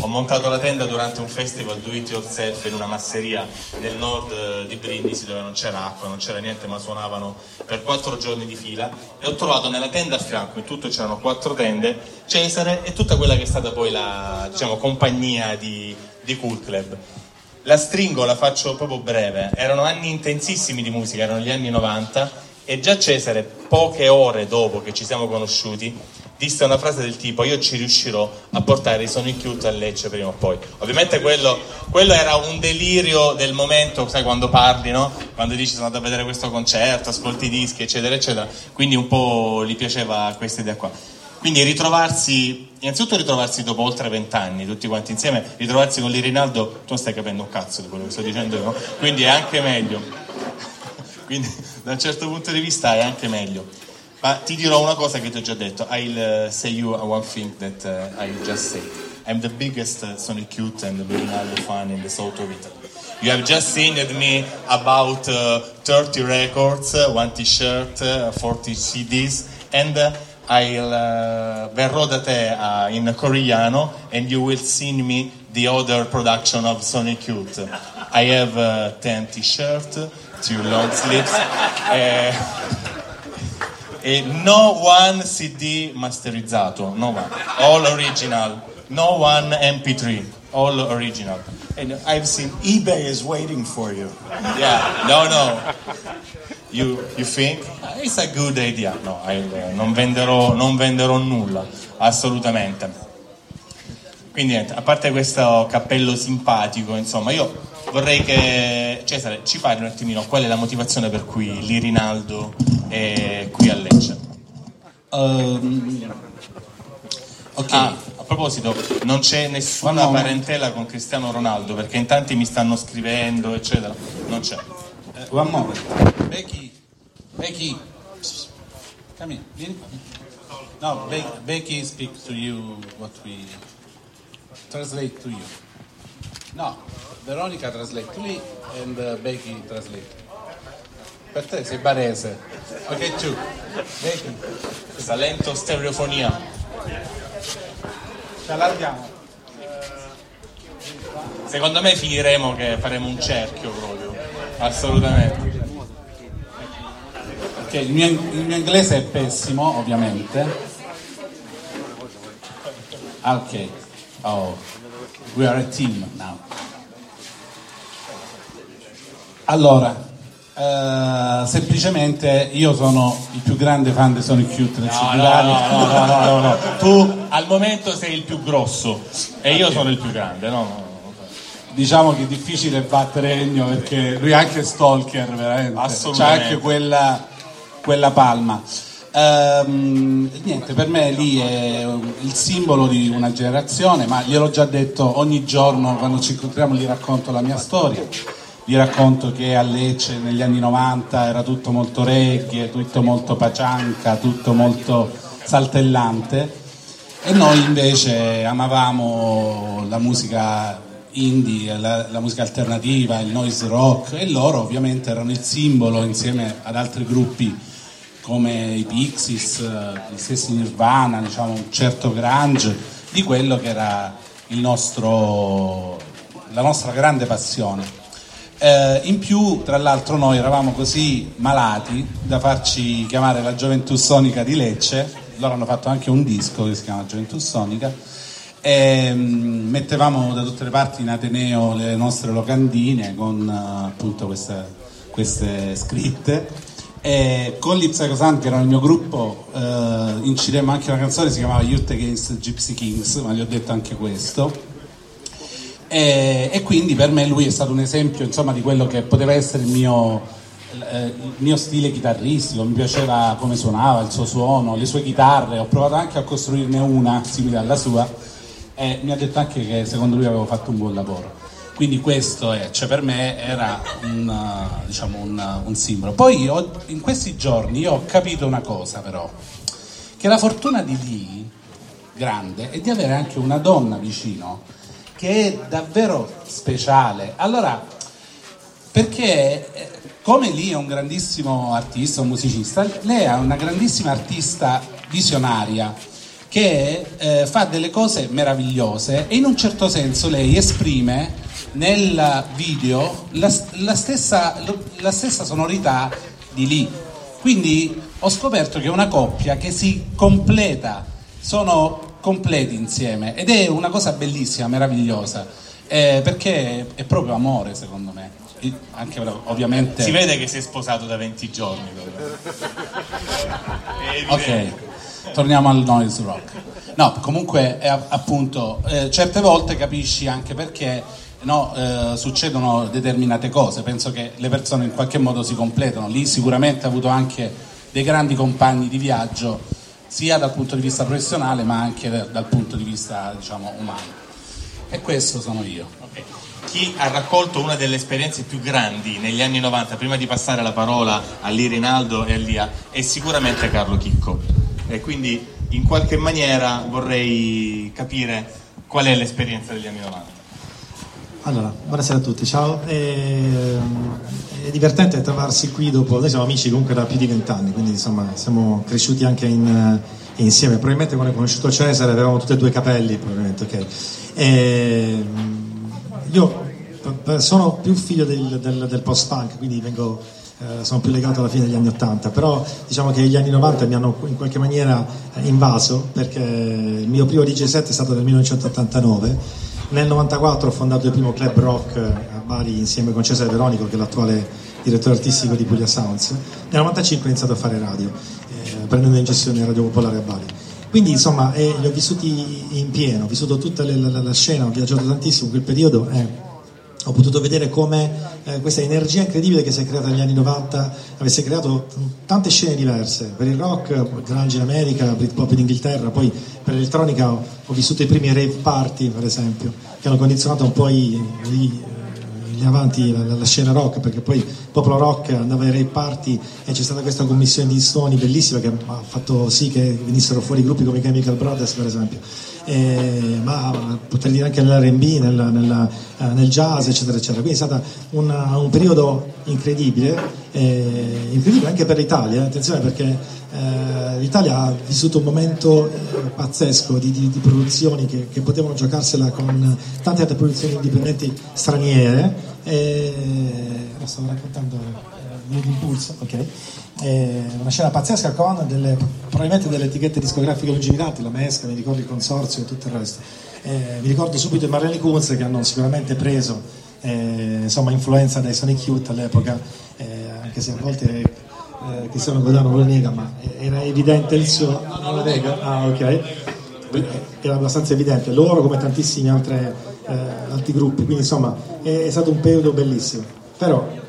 Ho montato la tenda durante un festival do it yourself in una masseria nel nord eh, di Brindisi dove non c'era acqua, non c'era niente, ma suonavano per quattro giorni di fila e ho trovato nella tenda a fianco, in tutto c'erano quattro tende, Cesare e tutta quella che è stata poi la diciamo, compagnia di, di Cool Club. La stringo, la faccio proprio breve, erano anni intensissimi di musica, erano gli anni 90 e già Cesare, poche ore dopo che ci siamo conosciuti, disse una frase del tipo io ci riuscirò a portare i Sonic Youth a Lecce prima o poi. Ovviamente quello, quello, era un delirio del momento, sai quando parli, no? Quando dici sono andato a vedere questo concerto, ascolti i dischi, eccetera, eccetera. Quindi un po' gli piaceva questa idea qua. Quindi ritrovarsi, innanzitutto ritrovarsi dopo oltre vent'anni, tutti quanti insieme, ritrovarsi con l'Irinaldo, tu non stai capendo un cazzo di quello che sto dicendo io, no? Quindi è anche meglio. Quindi da un certo punto di vista è anche meglio. Ma ti dirò una cosa che ti ho già detto. I'll uh, say you one thing that uh, I just said. I'm the biggest uh, Sonic Youth and Ronaldo fan in the south of Italy. You have just seen me about uh, 30 records, uh, one t-shirt, uh, 40 CDs, and uh, I'll uh, verrò da te uh, in coreano and you will see me the other production of Sonic Youth. I have uh, 10 t-shirts, two long sleeves. E no one CD masterizzato, no one, all original, no one MP3, all original. And I've seen eBay is waiting for you. Yeah, no, no. You, you think? It's a good idea. No, I, uh, non, venderò, non venderò nulla, assolutamente. Quindi niente, a parte questo cappello simpatico, insomma, io vorrei che Cesare ci parli un attimino qual è la motivazione per cui l'Irinaldo è qui a Lecce. Um, ok. Ah, a proposito, non c'è nessuna no. parentela con Cristiano Ronaldo perché in tanti mi stanno scrivendo, eccetera. Non c'è. Eh, one moment. Becky, Becky, come here. Vieni qua. No, Be- Becky speaks to you what we translate to you. No, Veronica translate to me and uh, Becky translate. Per te sei barese. Ok, tu. Becky, Salento stereofonia. ci allarghiamo. Secondo me finiremo che faremo un cerchio proprio. Assolutamente. Ok, il mio, il mio inglese è pessimo, ovviamente. Ok. Oh, we are a team now. Allora, eh, semplicemente io sono il più grande fan di Sonic Youth del No, no, no, no, no, no. Tu al momento sei il più grosso e io sono il più grande, no? no. Diciamo che è difficile battere Ennio perché lui è anche stalker, veramente. C'ha Assolutamente. anche quella, quella palma. Ehm, niente, per me lì è il simbolo di una generazione, ma gliel'ho già detto ogni giorno quando ci incontriamo gli racconto la mia storia. Gli racconto che a Lecce negli anni 90 era tutto molto reggae, tutto molto pacianca, tutto molto saltellante e noi invece amavamo la musica indie, la, la musica alternativa, il noise rock e loro ovviamente erano il simbolo insieme ad altri gruppi come i Pixies, eh, gli stessi Nirvana, diciamo un certo grunge di quello che era nostro, la nostra grande passione. Eh, in più, tra l'altro, noi eravamo così malati da farci chiamare la Gioventù Sonica di Lecce, loro hanno fatto anche un disco che si chiama Gioventù Sonica, e mm, mettevamo da tutte le parti in Ateneo le nostre locandine con uh, appunto queste, queste, scritte e con Lipsa Sound che era il mio gruppo uh, incidemmo anche una canzone si chiamava Youth Against Gypsy Kings ma gli ho detto anche questo. E, e quindi per me lui è stato un esempio insomma, di quello che poteva essere il mio, eh, il mio stile chitarristico. Mi piaceva come suonava, il suo suono, le sue chitarre. Ho provato anche a costruirne una simile alla sua. E mi ha detto anche che secondo lui avevo fatto un buon lavoro. Quindi questo è, cioè per me era un, diciamo un, un simbolo. Poi ho, in questi giorni io ho capito una cosa però, che la fortuna di Lee, grande, è di avere anche una donna vicino che è davvero speciale. Allora, perché eh, come Lee è un grandissimo artista, un musicista, lei è una grandissima artista visionaria che eh, fa delle cose meravigliose e in un certo senso lei esprime nel video la, la, stessa, la stessa sonorità di lì. Quindi ho scoperto che è una coppia che si completa, sono completi insieme ed è una cosa bellissima, meravigliosa, eh, perché è proprio amore secondo me. Anche ovviamente... Si vede che sei sposato da 20 giorni. ok torniamo al noise rock. No, comunque è appunto, eh, certe volte capisci anche perché no, eh, succedono determinate cose, penso che le persone in qualche modo si completano, lì sicuramente ha avuto anche dei grandi compagni di viaggio, sia dal punto di vista professionale ma anche dal punto di vista diciamo, umano. E questo sono io. Okay. Chi ha raccolto una delle esperienze più grandi negli anni 90, prima di passare la parola a Lee Rinaldo e a Lia, è sicuramente Carlo Chicco e quindi in qualche maniera vorrei capire qual è l'esperienza degli anni 90. Allora, buonasera a tutti, ciao. È, ehm, è divertente trovarsi qui dopo, noi siamo amici comunque da più di vent'anni, quindi insomma siamo cresciuti anche in, insieme. Probabilmente quando ho conosciuto Cesare avevamo tutti e due i capelli, probabilmente, ok. E, ehm, io sono più figlio del, del, del post-punk, quindi vengo eh, sono più legato alla fine degli anni 80, però diciamo che gli anni 90 mi hanno in qualche maniera eh, invaso perché il mio primo DJ set è stato nel 1989. Nel 94 ho fondato il primo club rock a Bari insieme con Cesare Veronico, che è l'attuale direttore artistico di Puglia Sounds. Nel 95 ho iniziato a fare radio, eh, prendendo in gestione Radio Popolare a Bari. Quindi insomma eh, li ho vissuti in pieno, ho vissuto tutta la, la, la scena, ho viaggiato tantissimo in quel periodo. Eh, ho potuto vedere come eh, questa energia incredibile che si è creata negli anni 90 avesse creato tante scene diverse. Per il rock, grunge in America, Britpop in Inghilterra, poi per l'elettronica ho, ho, vissuto i primi rave party, per esempio, che hanno condizionato un po' i, i, gli avanti la, la, scena rock, perché poi popolo rock andava ai rave party e c'è stata questa commissione di suoni bellissima che ha fatto sì che venissero fuori gruppi come i Chemical Brothers, per esempio eh, ma potrei dire anche nell'R&B, nel, nel, eh, nel, jazz, eccetera, eccetera. Quindi è stato un, periodo incredibile, eh, incredibile anche per l'Italia, attenzione perché eh, l'Italia ha vissuto un momento eh, pazzesco di, di, di produzioni che, che, potevano giocarsela con tante altre produzioni indipendenti straniere. E, stavo raccontando eh, l'impulso, ok? eh, una scena pazzesca con delle, probabilmente delle etichette discografiche lungimiranti, la Mesca, mi ricordo il consorzio e tutto il resto. Eh, mi ricordo subito i Marlene Kunz che hanno sicuramente preso eh, insomma, influenza dai Sonic Youth all'epoca, eh, anche se a volte eh, Cristiano Godano lo nega, ma era evidente il suo... Non lo nega? Ah, ok. Era abbastanza evidente, loro come tantissimi altre, eh, altri gruppi, quindi insomma è, è stato un periodo bellissimo. Però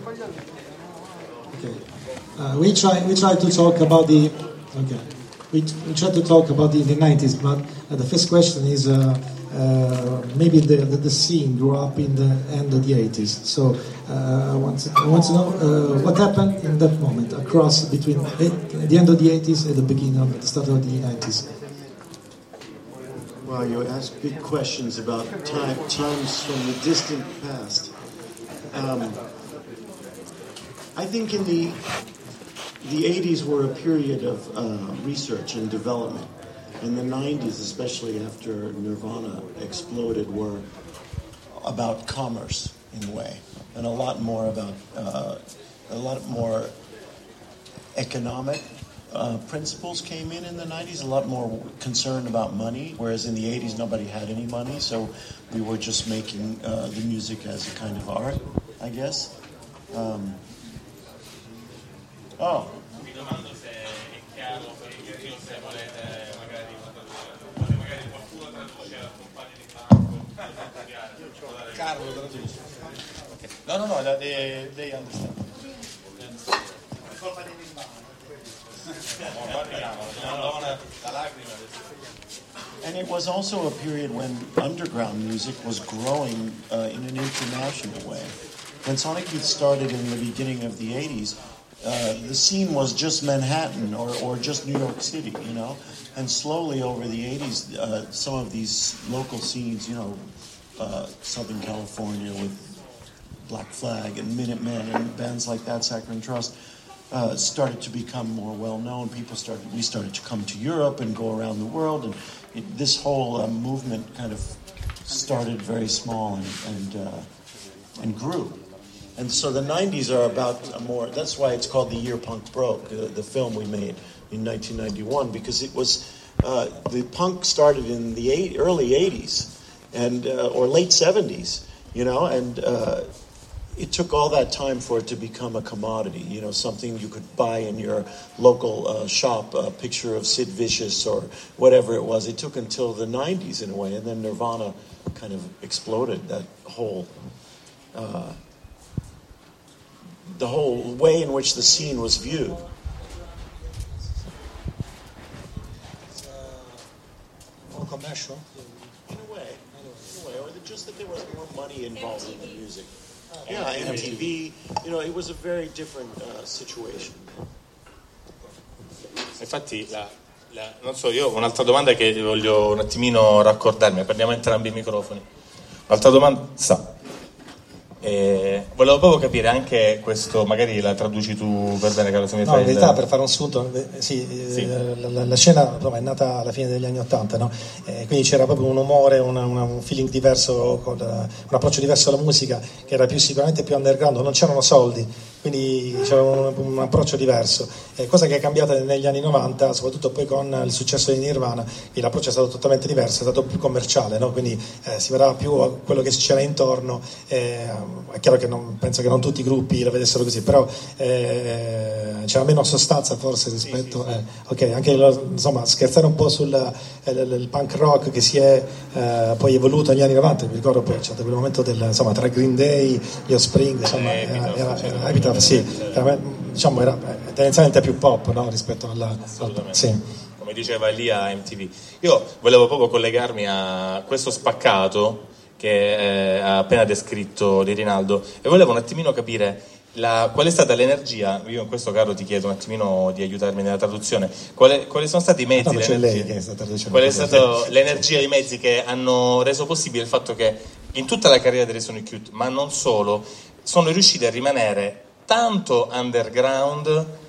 Uh, we try we try to talk about the okay. We, we try to talk about the, the 90s, but uh, the first question is uh, uh, maybe the, the, the scene grew up in the end of the 80s. So I want to, I want to know uh, what happened in that moment across between the end of the 80s and the beginning of the start of the 90s. Well, you ask big questions about time, times from the distant past. Um, I think in the the 80s were a period of uh, research and development. And the 90s, especially after Nirvana exploded, were about commerce in a way, and a lot more about uh, a lot more economic uh, principles came in in the 90s, a lot more concerned about money, whereas in the 80s nobody had any money, so we were just making uh, the music as a kind of art, I guess. Um, oh. Mi domando se è chiaro se volete magari magari qualcuno traduce al compagno di banco. Carlo traduce. No, no, no, they, they understand. And it was also a period when underground music was growing uh, in an international way. When Sonic Youth started in the beginning of the 80s, uh, the scene was just Manhattan or, or just New York City, you know? And slowly over the 80s, uh, some of these local scenes, you know, uh, Southern California with Black Flag and Minutemen and bands like that, Saccharine Trust, uh, started to become more well known. People started, we started to come to Europe and go around the world, and it, this whole uh, movement kind of started very small and and, and grew. And so the 90s are about more, that's why it's called The Year Punk Broke, uh, the film we made in 1991, because it was, uh, the punk started in the eight, early 80s and, uh, or late 70s, you know, and uh, it took all that time for it to become a commodity, you know, something you could buy in your local uh, shop, a picture of Sid Vicious or whatever it was. It took until the 90s in a way, and then Nirvana kind of exploded that whole. Uh, the whole way in which the scene was viewed. More commercial? In a way, in a way, or just that there was more money involved in the music. Yeah, MTV. You know, it was a very different uh, situation. Infatti, la, la- non so, io ho un'altra domanda che voglio un attimino raccordarmi, prendiamo entrambi i microfoni. Un'altra domanda, sta. Eh, volevo proprio capire anche questo, magari la traduci tu per bene, Carlo, se mi No, in il- verità per fare un sunto, eh, sì, eh, Sì. La, la- la scena insomma, è nata alla fine degli anni Ottanta, no? Eh, quindi c'era proprio un umore, una- una- un feeling diverso, con, eh, un approccio diverso alla musica che era più, sicuramente più underground, non c'erano soldi, quindi c'era un, un approccio diverso, Eh, cosa che è cambiata negli anni 90, soprattutto poi con il successo di Nirvana, e l'approccio è stato totalmente diverso, è stato più commerciale, no? quindi eh, si vedeva più a quello che c'era intorno, eh, è chiaro che non, penso che non tutti i gruppi la vedessero così, però eh, c'era meno sostanza forse rispetto, eh, ok, anche lo- insomma scherzare un po' sul eh, punk rock che si è poi evoluto negli anni 90, mi ricordo poi c'è stato quel momento del, insomma, tra Green Day, gli Offspring, insomma, era, era, era, Epitaph, sì, era, diciamo, era tendenzialmente più pop no? rispetto alla... al- sì. come diceva Elia a MTV. Io volevo proprio collegarmi a questo spaccato che eh, ha appena descritto di Rinaldo e volevo un attimino capire la- qual è stata l'energia, io in questo caso ti chiedo un attimino di aiutarmi nella traduzione, quale- quali sono stati i mezzi, No, c'è lei che sta traducendo qual è stata l'energia e i mezzi che hanno reso possibile il fatto che in tutta la carriera delle Sonic Youth, ma non solo, sono riusciti a rimanere tanto underground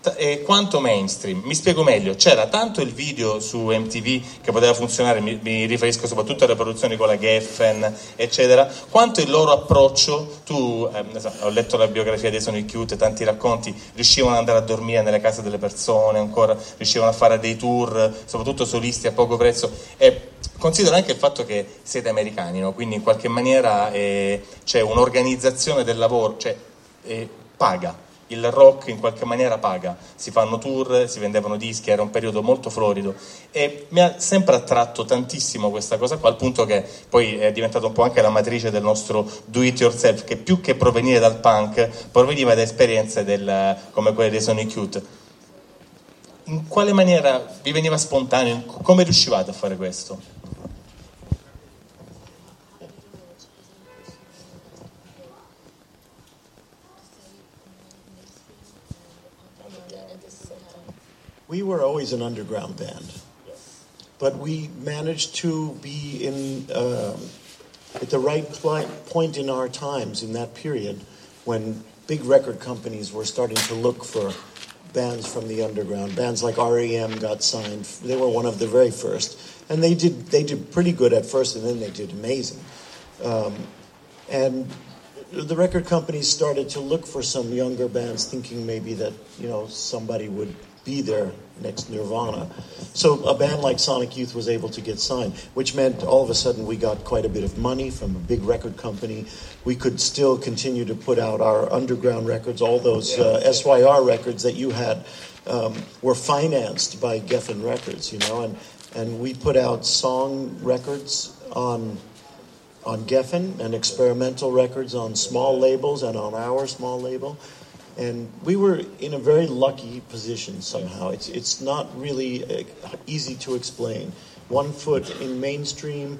t- e quanto mainstream. Mi spiego meglio, c'era tanto il video su MTV che poteva funzionare, mi, mi riferisco soprattutto alle produzioni con la Geffen, eccetera, quanto il loro approccio, tu, eh, so, ho letto la biografia dei Sonic Youth, tanti racconti, riuscivano ad andare a dormire nelle case delle persone, ancora riuscivano a fare dei tour, soprattutto solisti a poco prezzo e Considero anche il fatto che siete americani, no? quindi in qualche maniera eh, c'è un'organizzazione del lavoro, cioè eh, paga, il rock in qualche maniera paga, si fanno tour, si vendevano dischi, era un periodo molto florido e mi ha sempre attratto tantissimo questa cosa qua, al punto che poi è diventata un po' anche la matrice del nostro do it yourself, che più che provenire dal punk, proveniva da esperienze del- come quelle dei Sonic Youth. In quale maniera vi veniva spontaneo? Come riuscivate a fare questo? We were always an underground band, but we managed to be in um, at the right point in our times in that period when big record companies were starting to look for bands from the underground. Bands like REM got signed; they were one of the very first, and they did they did pretty good at first, and then they did amazing. Um, and the record companies started to look for some younger bands, thinking maybe that you know somebody would be there next Nirvana. So a band like Sonic Youth was able to get signed, which meant all of a sudden we got quite a bit of money from a big record company. We could still continue to put out our underground records. All those uh, SYR records that you had um, were financed by Geffen Records, you know, and and we put out song records on on Geffen and experimental records on small labels and on our small label. And we were in a very lucky position somehow. It's, it's not really uh, easy to explain. One foot in mainstream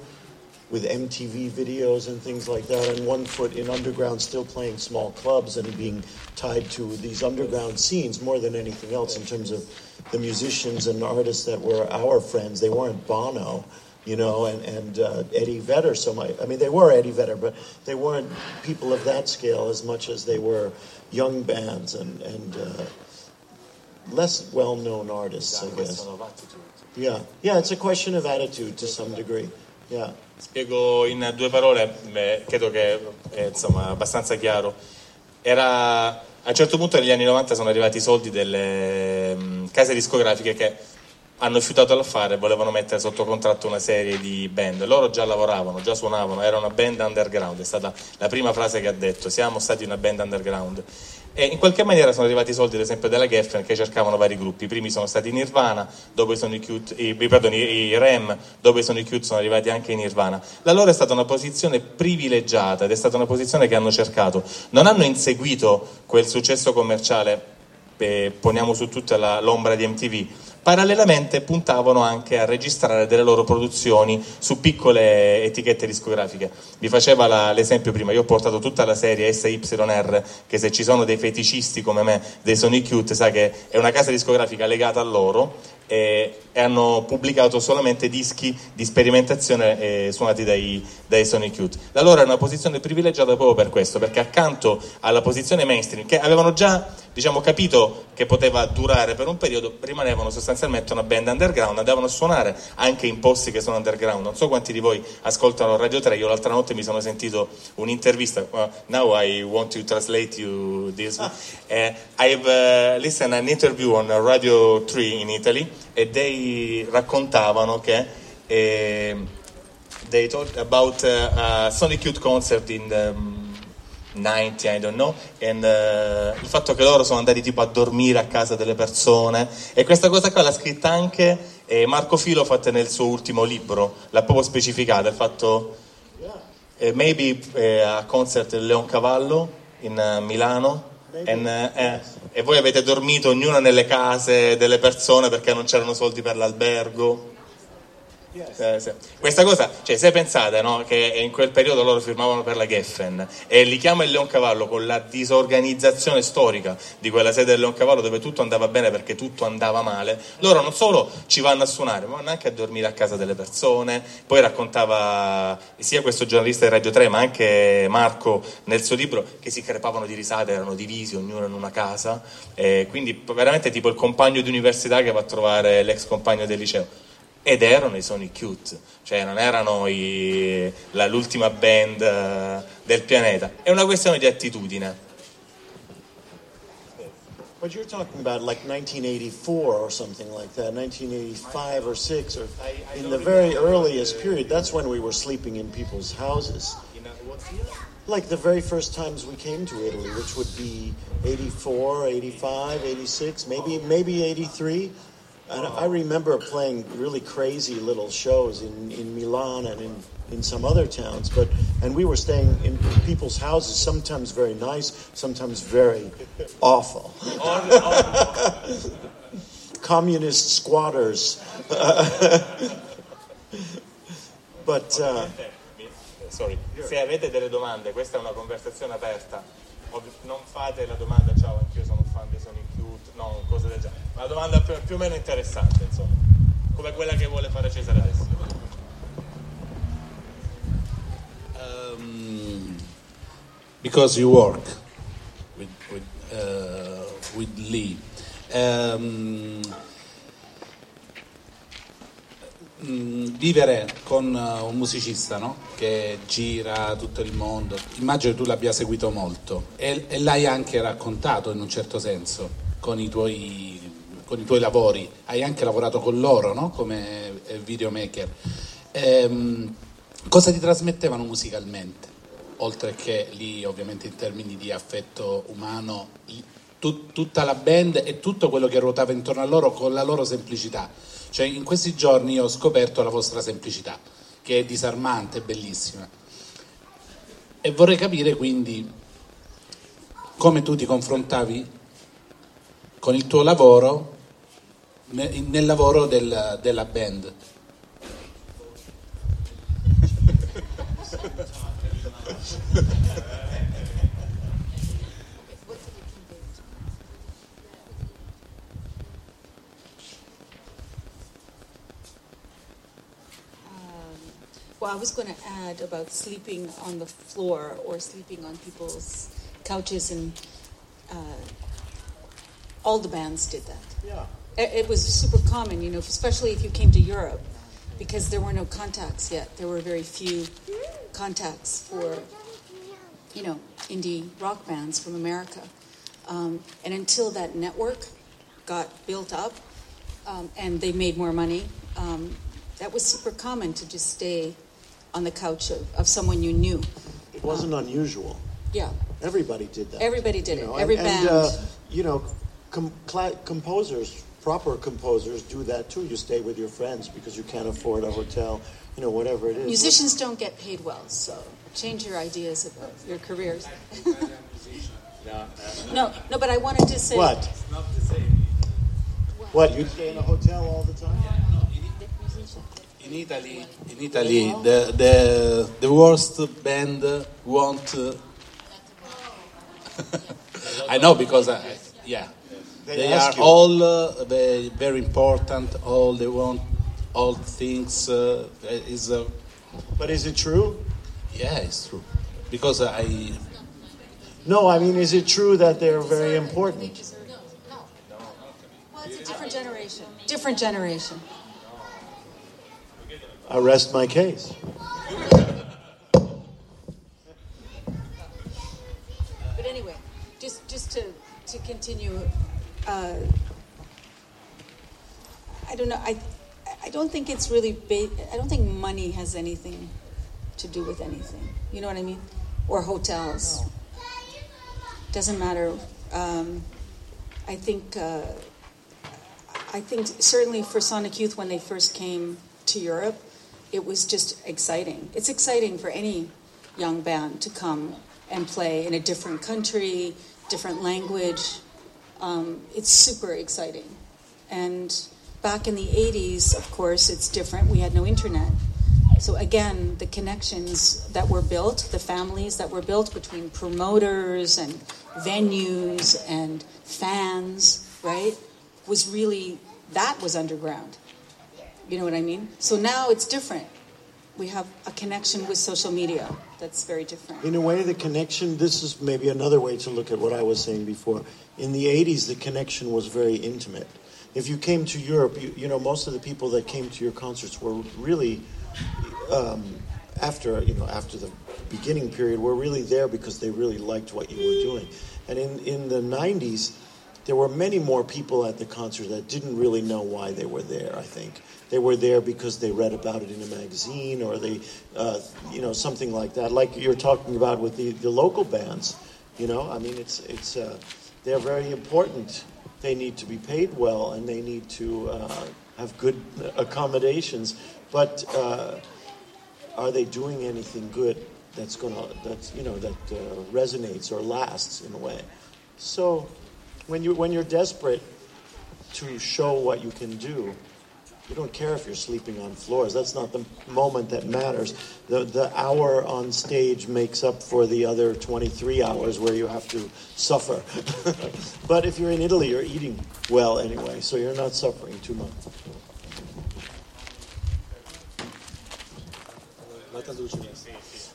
with MTV videos and things like that, and one foot in underground, still playing small clubs and being tied to these underground scenes more than anything else in terms of the musicians and artists that were our friends. They weren't Bono you know, and, and uh, Eddie Vedder so much. I mean, they were Eddie Vedder, but they weren't people of that scale as much as they were young bands and, and uh, less well-known artists, I guess. Yeah, yeah, it's a question of attitude to some degree. Yeah. Spiego in due parole, beh, credo che è insomma, abbastanza chiaro. Era, a un certo punto negli anni 90 sono arrivati i soldi delle um, case discografiche che hanno rifiutato l'affare e volevano mettere sotto contratto una serie di band. Loro già lavoravano, già suonavano, era una band underground, è stata la prima frase che ha detto, siamo stati una band underground. E in qualche maniera sono arrivati i soldi, ad esempio, della Geffen che cercavano vari gruppi. I primi sono stati i Nirvana, dopo sono i, Cute, i, pardon, i, Rem, dopo sono i Cute, sono arrivati anche i Nirvana. La loro è stata una posizione privilegiata ed è stata una posizione che hanno cercato. Non hanno inseguito quel successo commerciale, eh, poniamo su tutta la, l'ombra di MTV, Parallelamente puntavano anche a registrare delle loro produzioni su piccole etichette discografiche. Vi faceva la, l'esempio prima, io ho portato tutta la serie SYR, che se ci sono dei feticisti come me, dei Sonic Cute, sa che è una casa discografica legata a loro e hanno pubblicato solamente dischi di sperimentazione eh, suonati dai, dai Sonic Youth. La loro è una posizione privilegiata proprio per questo, perché accanto alla posizione mainstream, che avevano già diciamo, capito che poteva durare per un periodo, rimanevano sostanzialmente una band underground, andavano a suonare anche in posti che sono underground. Non so quanti di voi ascoltano Radio 3, io l'altra notte mi sono sentito un'intervista, uh, now I want to translate you this. Uh, I've uh, listened an interview on Radio 3 in Italy e they raccontavano che eh, they talked about uh, a Sonic Youth concert in the um, 90, I don't know, and, uh, il fatto che loro sono andati tipo a dormire a casa delle persone e questa cosa qua l'ha scritta anche eh, Marco Filo fatta nel suo ultimo libro, l'ha proprio specificata, il fatto eh, maybe eh, a concert del Leoncavallo in uh, Milano And, eh, e voi avete dormito ognuno nelle case delle persone perché non c'erano soldi per l'albergo. Eh, sì. Questa cosa, cioè, se pensate no, che in quel periodo loro firmavano per la Geffen e li chiama il Leoncavallo con la disorganizzazione storica di quella sede del Leoncavallo dove tutto andava bene perché tutto andava male, loro non solo ci vanno a suonare, ma vanno anche a dormire a casa delle persone. Poi raccontava sia questo giornalista di Radio 3, ma anche Marco nel suo libro che si crepavano di risate, erano divisi ognuno in una casa. E quindi veramente tipo il compagno di università che va a trovare l'ex compagno del liceo ed erano i Sonic Cute, cioè non erano i, la, l'ultima band uh, del pianeta, è una questione di attitudine. But you're talking about like 1984 or something like that, 1985 or 6, or in the very earliest period. That's when we were sleeping in people's houses. Like the very first times we came to Italy, which would be 84, 85, 86, maybe maybe 83. And I remember playing really crazy little shows in, in Milan and in, in some other towns, but and we were staying in people's houses, sometimes very nice, sometimes very awful. Communist squatters. but uh, sorry, se avete delle domande, questa è una conversazione aperta. Non fate la domanda, ciao, anch'io sono fan di Sonic Youth, no, cose del genere. Una domanda più, più o meno interessante, insomma, come quella che vuole fare Cesare adesso. Um, because you work with, with, uh, with Lee. Um, vivere con uh, un musicista no? che gira tutto il mondo, immagino tu l'abbia seguito molto e, e l'hai anche raccontato in un certo senso con i tuoi con i tuoi lavori, hai anche lavorato con loro no? come eh, videomaker. Ehm, cosa ti trasmettevano musicalmente? Oltre che lì ovviamente in termini di affetto umano, tut, tutta la band e tutto quello che ruotava intorno a loro con la loro semplicità. Cioè in questi giorni ho scoperto la vostra semplicità, che è disarmante, bellissima. E vorrei capire quindi come tu ti confrontavi con il tuo lavoro nel lavoro del, della band. Well, I was going to add about sleeping on the floor or sleeping on people's couches, and uh, all the bands did that. Yeah. It, was super common, you know, especially if you came to Europe, because there were no contacts yet. There were very few contacts for, you know, indie rock bands from America. Um, and until that network got built up um, and they made more money, um, that was super common to just stay on the couch of, of someone you knew. It wasn't um, unusual. Yeah. Everybody did that. Everybody did you know, it. Every and, band. And, uh, you know, com- cl- composers, proper composers, do that too. You stay with your friends because you can't afford a hotel, you know, whatever it is. Musicians don't get paid well, so change your ideas about your careers. no, no, but I wanted to say. What? What? You stay in a hotel all the time? in Italy, in Italy, the the the worst band want. Uh, I know because I, yeah, they, they are you. all uh, very, very important. All they want, all things uh, is. Uh, but is it true? Yeah, it's true. Because I. No, I mean, is it true that they're very important? Well, it's a different generation. Different generation. I rest my case. But anyway, just just to to continue, uh, I don't know. I I don't think it's really. Ba- I don't think money has anything to do with anything. You know what I mean? Or hotels. Doesn't matter. Um, I think. Uh, I think certainly for Sonic Youth when they first came to Europe, it was just exciting. It's exciting for any young band to come and play in a different country, different language. Um, it's super exciting. And back in the 80s, of course, it's different. We had no internet. So, again, the connections that were built, the families that were built between promoters and venues and fans, right, was really, that was underground. You know what I mean? So now it's different. We have a connection with social media that's very different. In a way, the connection, this is maybe another way to look at what I was saying before. In the 80s, the connection was very intimate. If you came to Europe, you, you know, most of the people that came to your concerts were really, um, after, you know, after the beginning period, were really there because they really liked what you were doing. And in, in the 90s, there were many more people at the concert that didn't really know why they were there, I think they were there because they read about it in a magazine or they, uh, you know, something like that. Like you're talking about with the, the local bands, you know, I mean, it's, it's, uh, they're very important. They need to be paid well and they need to uh, have good accommodations. But uh, are they doing anything good that's going to, that's, you know, that uh, resonates or lasts in a way? So when, you, when you're desperate to show what you can do, you don't care if you're sleeping on floors. That's not the moment that matters. The, the hour on stage makes up for the other 23 hours where you have to suffer. but if you're in Italy, you're eating well anyway, so you're not suffering too much.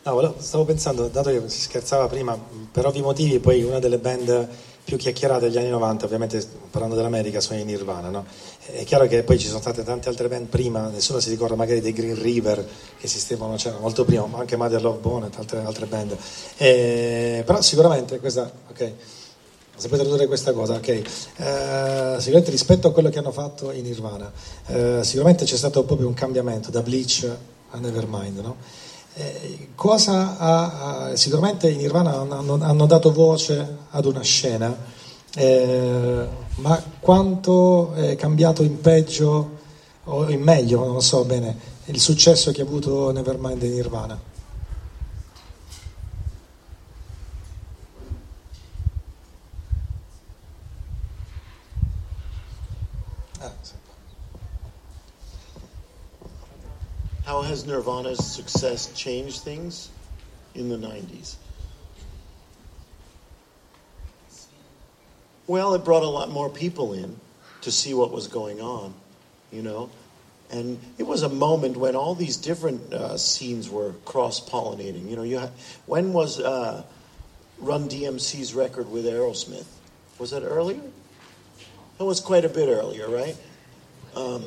No, stavo pensando, dato che si scherzava prima, per ovvi motivi, poi una delle band più chiacchierate degli anni 90, ovviamente parlando dell'America, sono i Nirvana. No? È chiaro che poi ci sono state tante altre band prima, nessuno si ricorda magari dei Green River che esistevano c'erano molto prima, ma anche Mother Love Bone e altre, altre band. E, però sicuramente questa, ok. Sapete tradurre questa cosa, ok? Eh, sicuramente rispetto a quello che hanno fatto in Nirvana, eh, sicuramente c'è stato proprio un cambiamento da Bleach a Nevermind, no? Eh, cosa ha, ha, sicuramente in Nirvana hanno, hanno, dato voce ad una scena, eh, ma quanto è cambiato in peggio o in meglio, non so bene, il successo che ha avuto Nevermind in Nirvana? How has Nirvana's success changed things in the 90s? Well, it brought a lot more people in to see what was going on, you know. And it was a moment when all these different uh, scenes were cross pollinating. You know, you had, when was uh, Run DMC's record with Aerosmith? Was that earlier? That was quite a bit earlier, right? Um,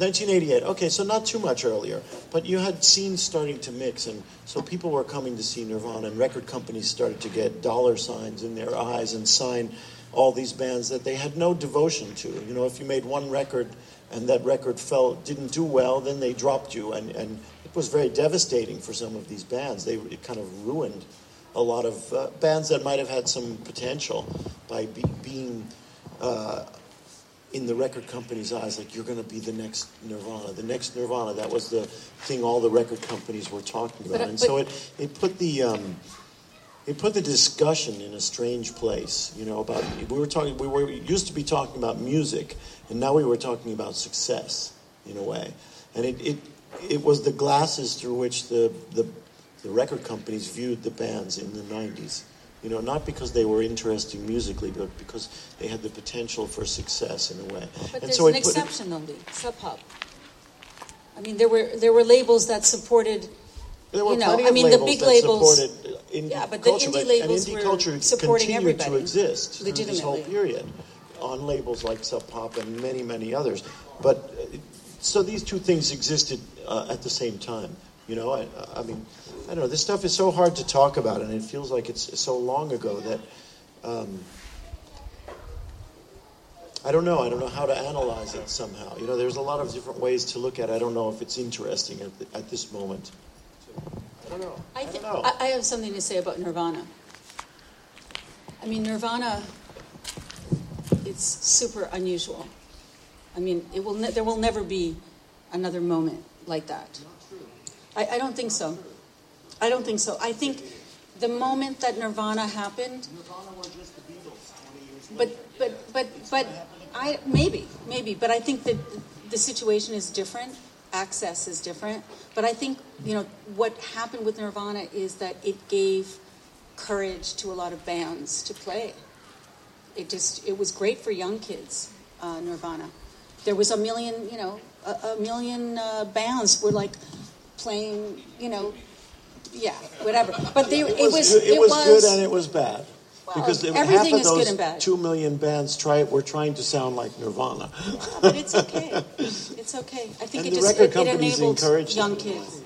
1988. Okay, so not too much earlier, but you had scenes starting to mix, and so people were coming to see Nirvana, and record companies started to get dollar signs in their eyes and sign all these bands that they had no devotion to. You know, if you made one record and that record fell didn't do well, then they dropped you, and and it was very devastating for some of these bands. They it kind of ruined a lot of uh, bands that might have had some potential by be, being. Uh, in the record company's eyes, like you're going to be the next Nirvana, the next Nirvana. That was the thing all the record companies were talking about, But- and but- so it it put the um, it put the discussion in a strange place. You know, about we were talking, we were used to be talking about music, and now we were talking about success in a way, and it it, it was the glasses through which the the the record companies viewed the bands in the '90s. You know, not because they were interesting musically, but because they had the potential for success in a way. But and there's so an exception, Lee. Sub Pop. I mean, there were there were labels that supported. There were you know, plenty I of mean, the labels big that labels. supported indie Yeah, but the culture, indie and labels indie were culture supporting continued to everybody exist through this whole period on labels like Sub Pop and many, many others. But uh, so these two things existed uh, at the same time. You know, I, I mean, I don't know. This stuff is so hard to talk about, and it feels like it's so long ago that. Um, I don't know. I don't know how to analyze it somehow. You know, there's a lot of different ways to look at it. I don't know if it's interesting at, the, at this moment. I don't know. I, I don't know. I, I have something to say about Nirvana. I mean, Nirvana, it's super unusual. I mean, it will ne- there will never be another moment like that. I, I don't think so. I don't think so. I think the moment that Nirvana happened, Nirvana was just the Beatles. but but but but I maybe maybe, but I think that the situation is different. Access is different. But I think you know what happened with Nirvana is that it gave courage to a lot of bands to play. It just it was great for young kids. Uh, Nirvana. There was a million, you know, a, a million uh, bands were like playing, you know, yeah, whatever. But they, it, It was, was, good, it was good and it it was bad. Because it- everything half of is good those and bad. two million bands try were trying to sound like Nirvana. but it's okay. It's okay. I think And it the just record it, it companies enabled encouraged young kids.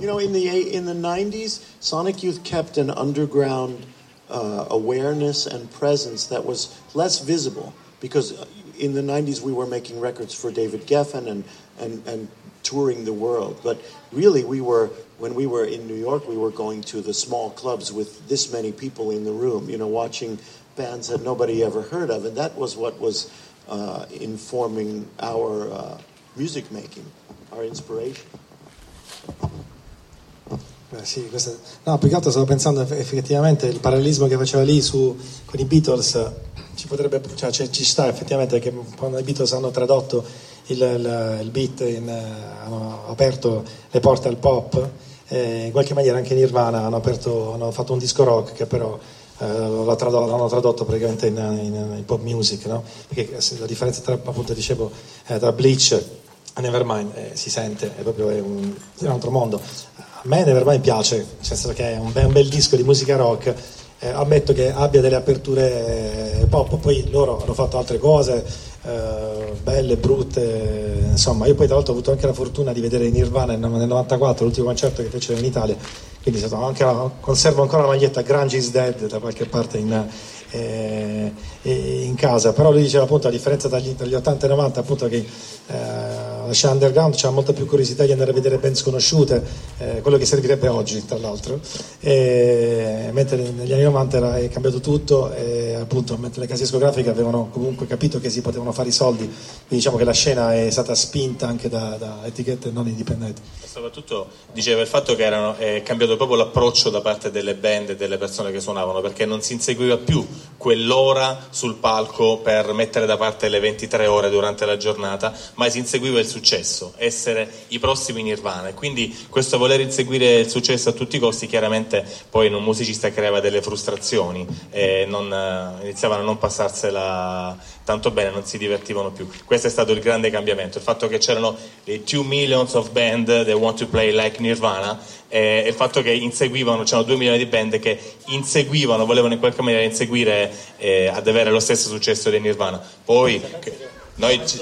You know, in the eight- in the '90s, Sonic Youth kept an underground uh, awareness and presence that was less visible because in the '90s we were making records for David Geffen and and and touring the world. But really, we were when we were in New York, we were going to the small clubs with this many people in the room. You know, watching bands that nobody ever heard of, and that was what was uh, informing our uh, music making, our inspiration. Beh, sì, questa- No, più che altro stavo pensando eff- effettivamente il parallelismo che faceva lì su, con i Beatles ci potrebbe, cioè, ci- sta effettivamente che quando i Beatles hanno tradotto il, il- il beat, in, eh, hanno aperto le porte al pop, eh, in qualche maniera anche Nirvana hanno, aperto, hanno fatto un disco rock che però eh, l'hanno tradotto praticamente in, in- in pop music, no? Perché se la differenza tra, appunto dicevo, eh, tra Bleach e Nevermind eh, si sente, è proprio è un, è un altro mondo. A me Nevermind piace, nel senso che è un bel, un bel disco di musica rock, eh, ammetto che abbia delle aperture eh, pop, poi loro hanno fatto altre cose, eh, belle, brutte, insomma io poi tra l'altro ho avuto anche la fortuna di vedere Nirvana nel 94, l'ultimo concerto che fecero in Italia, quindi la, conservo ancora la maglietta Grunge is Dead da qualche parte in, eh, in casa, però lui diceva appunto a differenza dagli, dagli 80 e 90 appunto che eh, la scena underground c'ha molta più curiosità di andare a vedere band sconosciute, eh, quello che servirebbe oggi tra l'altro, e, mentre negli anni 90 era, è cambiato tutto e appunto mentre le case discografiche avevano comunque capito che si potevano fare i soldi, quindi diciamo che la scena è stata spinta anche da, da etichette non indipendenti. Soprattutto diceva il fatto che erano, è cambiato proprio l'approccio da parte delle band e delle persone che suonavano, perché non si inseguiva più quell'ora sul palco per mettere da parte le 23 ore durante la giornata, ma si inseguiva il successo, essere i prossimi Nirvana. E quindi questo voler inseguire il successo a tutti i costi chiaramente poi in un musicista creava delle frustrazioni e non, eh, iniziavano a non passarsela tanto bene, non si divertivano più. Questo è stato il grande cambiamento, il fatto che c'erano le 2 millions of band that want to play like Nirvana e il fatto che inseguivano, c'erano 2 milioni di band che inseguivano, volevano in qualche maniera inseguire eh, ad avere lo stesso successo di Nirvana. Poi noi ci...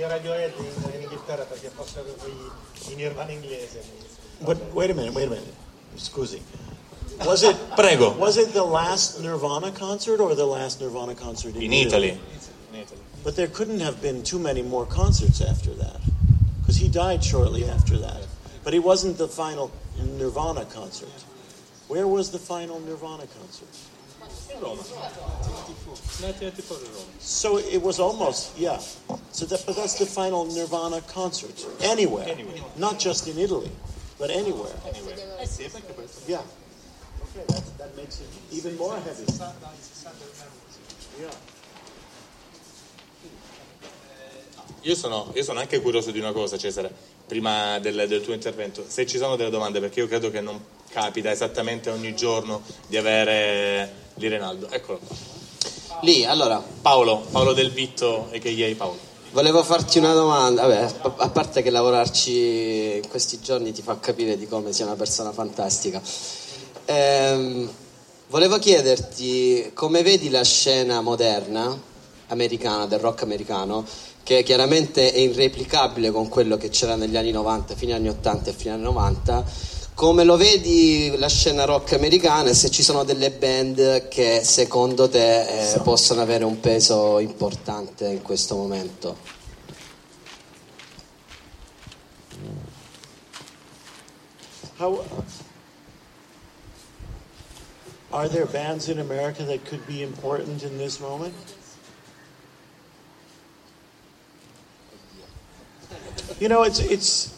Radiohead in Inghilterra perché fossero i Nirvana inglese. But wait a minute, wait a minute. Scusi. Was it Prego. Was it the last Nirvana concert or the last Nirvana concert in, in Italy? Italy? But there couldn't have been too many more concerts after that, because he died shortly after that. But he wasn't the final Nirvana concert. Where was the final Nirvana concert? In Roma, so it was almost, yeah. So that, but that's the final Nirvana concert. Anywhere. Anywhere. Not just in Italy, but anywhere. Anywhere. Yeah. Okay, that, that makes it even more heavy. Yeah. Io sono, io sono, anche curioso di una cosa, Cesare, prima del, del tuo intervento. Se ci sono delle domande, perché io credo che non capita esattamente ogni giorno di avere di Renaldo. Eccolo qua. Lì, allora. Paolo, Paolo Del Vitto e che ieri Paolo. Volevo farti una domanda, vabbè, a parte che lavorarci in questi giorni ti fa capire di come sia una persona fantastica. Ehm, volevo chiederti come vedi la scena moderna americana, del rock americano, che chiaramente è irreplicabile con quello che c'era negli anni 90, fine anni 80 e fine anni 90 come lo vedi la scena rock americana e se ci sono delle band che secondo te eh, possono avere un peso importante in questo momento? How, are there bands in America that could be important in this moment? You know, it's, it's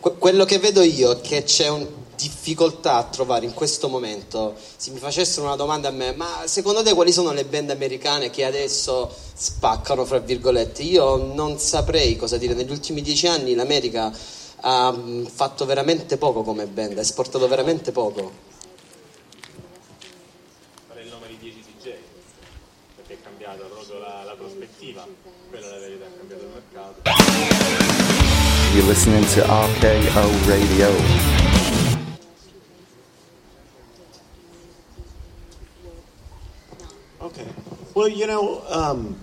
quello che vedo io è che c'è un difficoltà a trovare in questo momento, se mi facessero una domanda a me, ma secondo te quali sono le band americane che adesso spaccano, fra virgolette? Io non saprei cosa dire, negli ultimi dieci anni l'America ha mm, fatto veramente poco come band, ha esportato veramente poco. La prospettiva, quella è la verità, è cambiato il mercato. You're listening to RKO Radio. Okay. Well, you know, um,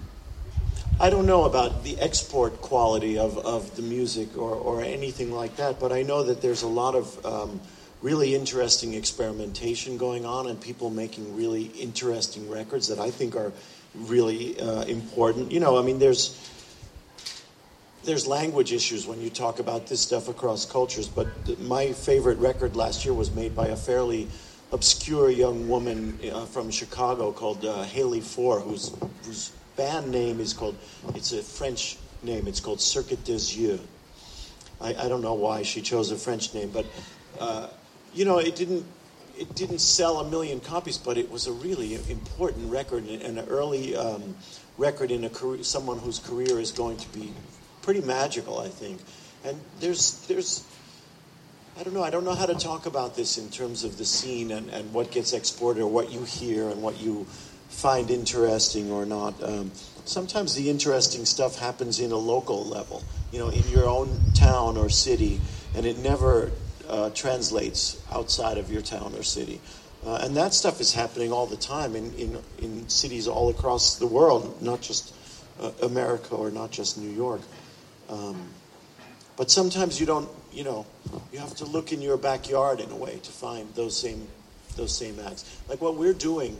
I don't know about the export quality of, of the music or, or anything like that, but I know that there's a lot of um, really interesting experimentation going on and people making really interesting records that I think are really uh, important. You know, I mean, there's there's language issues when you talk about this stuff across cultures, but my favorite record last year was made by a fairly obscure young woman uh, from Chicago called uh, Haley Four, whose, whose band name is called, it's a French name, it's called Circuit des Yeux. I, I don't know why she chose a French name, but, uh, you know, it didn't, it didn't sell a million copies, but it was a really important record and an early um, record in a career, someone whose career is going to be pretty magical, I think. And there's there's I don't know. I don't know how to talk about this in terms of the scene and, and what gets exported or what you hear and what you find interesting or not. Um, sometimes the interesting stuff happens in a local level, you know, in your own town or city, and it never uh, translates outside of your town or city. Uh, and that stuff is happening all the time in, in, in cities all across the world, not just uh, America or not just New York. Um, but sometimes you don't, you know, you have to look in your backyard in a way to find those same, those same acts. Like what we're doing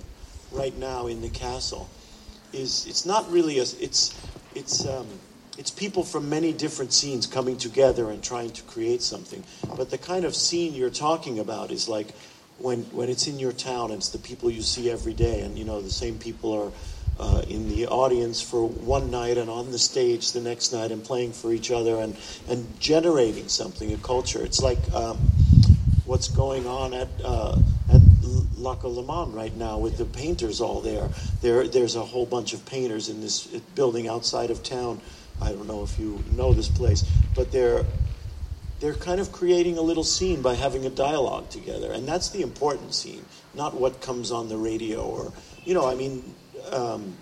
right now in the castle is, it's not really a, it's, it's, um, it's people from many different scenes coming together and trying to create something. But the kind of scene you're talking about is like when when it's in your town, it's the people you see every day, and you know the same people are uh, in the audience for one night and on the stage the next night and playing for each other and and generating something, a culture. It's like um, what's going on at. Uh, at Lac Le Mans right now with the painters all there. There, there's a whole bunch of painters in this building outside of town. I don't know if you know this place, but they're they're kind of creating a little scene by having a dialogue together, and that's the important scene, not what comes on the radio or, you know, I mean, um,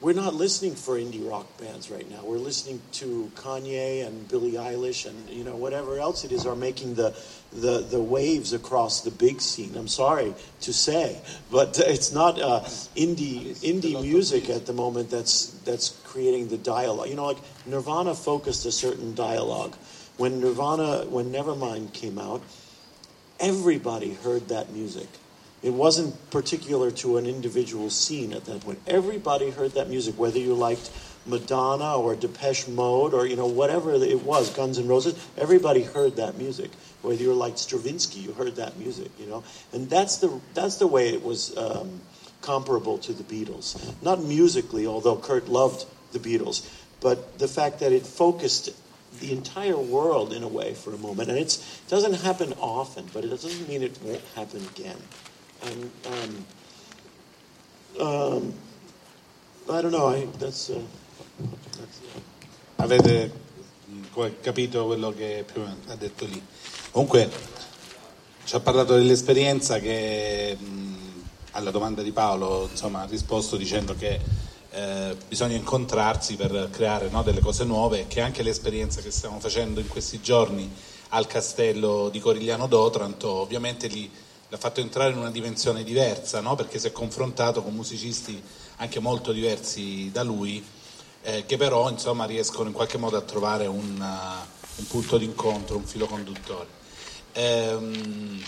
we're not listening for indie rock bands right now. We're listening to Kanye and Billie Eilish and you know whatever else it is are making the the the waves across the big scene. I'm sorry to say, but it's not uh, indie indie music at the moment that's that's creating the dialogue. You know, like Nirvana focused a certain dialogue. When Nirvana, when Nevermind came out, everybody heard that music it wasn't particular to an individual scene at that point. Everybody heard that music, whether you liked Madonna or Depeche Mode or you know whatever it was, Guns N' Roses. Everybody heard that music. Whether you liked Stravinsky, you heard that music. You know, and that's the that's the way it was um, comparable to the Beatles. Not musically, although Kurt loved the Beatles, but the fact that it focused the entire world in a way for a moment, and it doesn't happen often, but it doesn't mean it won't happen again. And um, um, I don't know. I, that's, uh, that's uh... Avete capito quello che prima ha detto lì. Comunque ci ha parlato dell'esperienza che mh, alla domanda di Paolo insomma, ha risposto dicendo che eh, bisogna incontrarsi per creare no, delle cose nuove, che anche l'esperienza che stiamo facendo in questi giorni al castello di Corigliano d'Otranto ovviamente lì l'ha fatto entrare in una dimensione diversa, no? perché si è confrontato con musicisti anche molto diversi da lui, eh, che però insomma, riescono in qualche modo a trovare un, uh, un punto d'incontro, un filo conduttore. Ehm,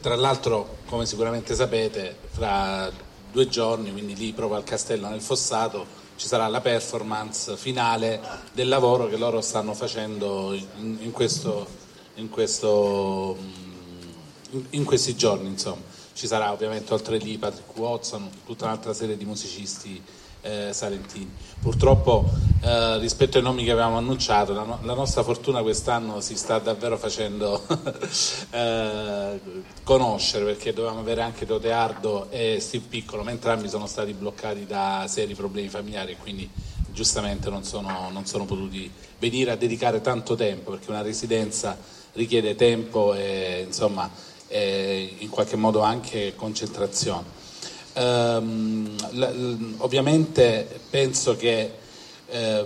tra l'altro, come sicuramente sapete, fra due giorni, quindi lì proprio al castello nel Fossato, ci sarà la performance finale del lavoro che loro stanno facendo in, in questo, in questo in questi giorni insomma. Ci sarà ovviamente oltre lì Patrick Watson, tutta un'altra serie di musicisti eh, salentini. Purtroppo eh, rispetto ai nomi che avevamo annunciato, la, no- la, nostra fortuna quest'anno si sta davvero facendo eh, conoscere perché dovevamo avere anche Toteardo e Steve Piccolo, ma entrambi sono stati bloccati da seri problemi familiari e quindi giustamente non sono, non sono potuti venire a dedicare tanto tempo perché una residenza richiede tempo e insomma e in qualche modo anche concentrazione. Um, l- ovviamente penso che eh,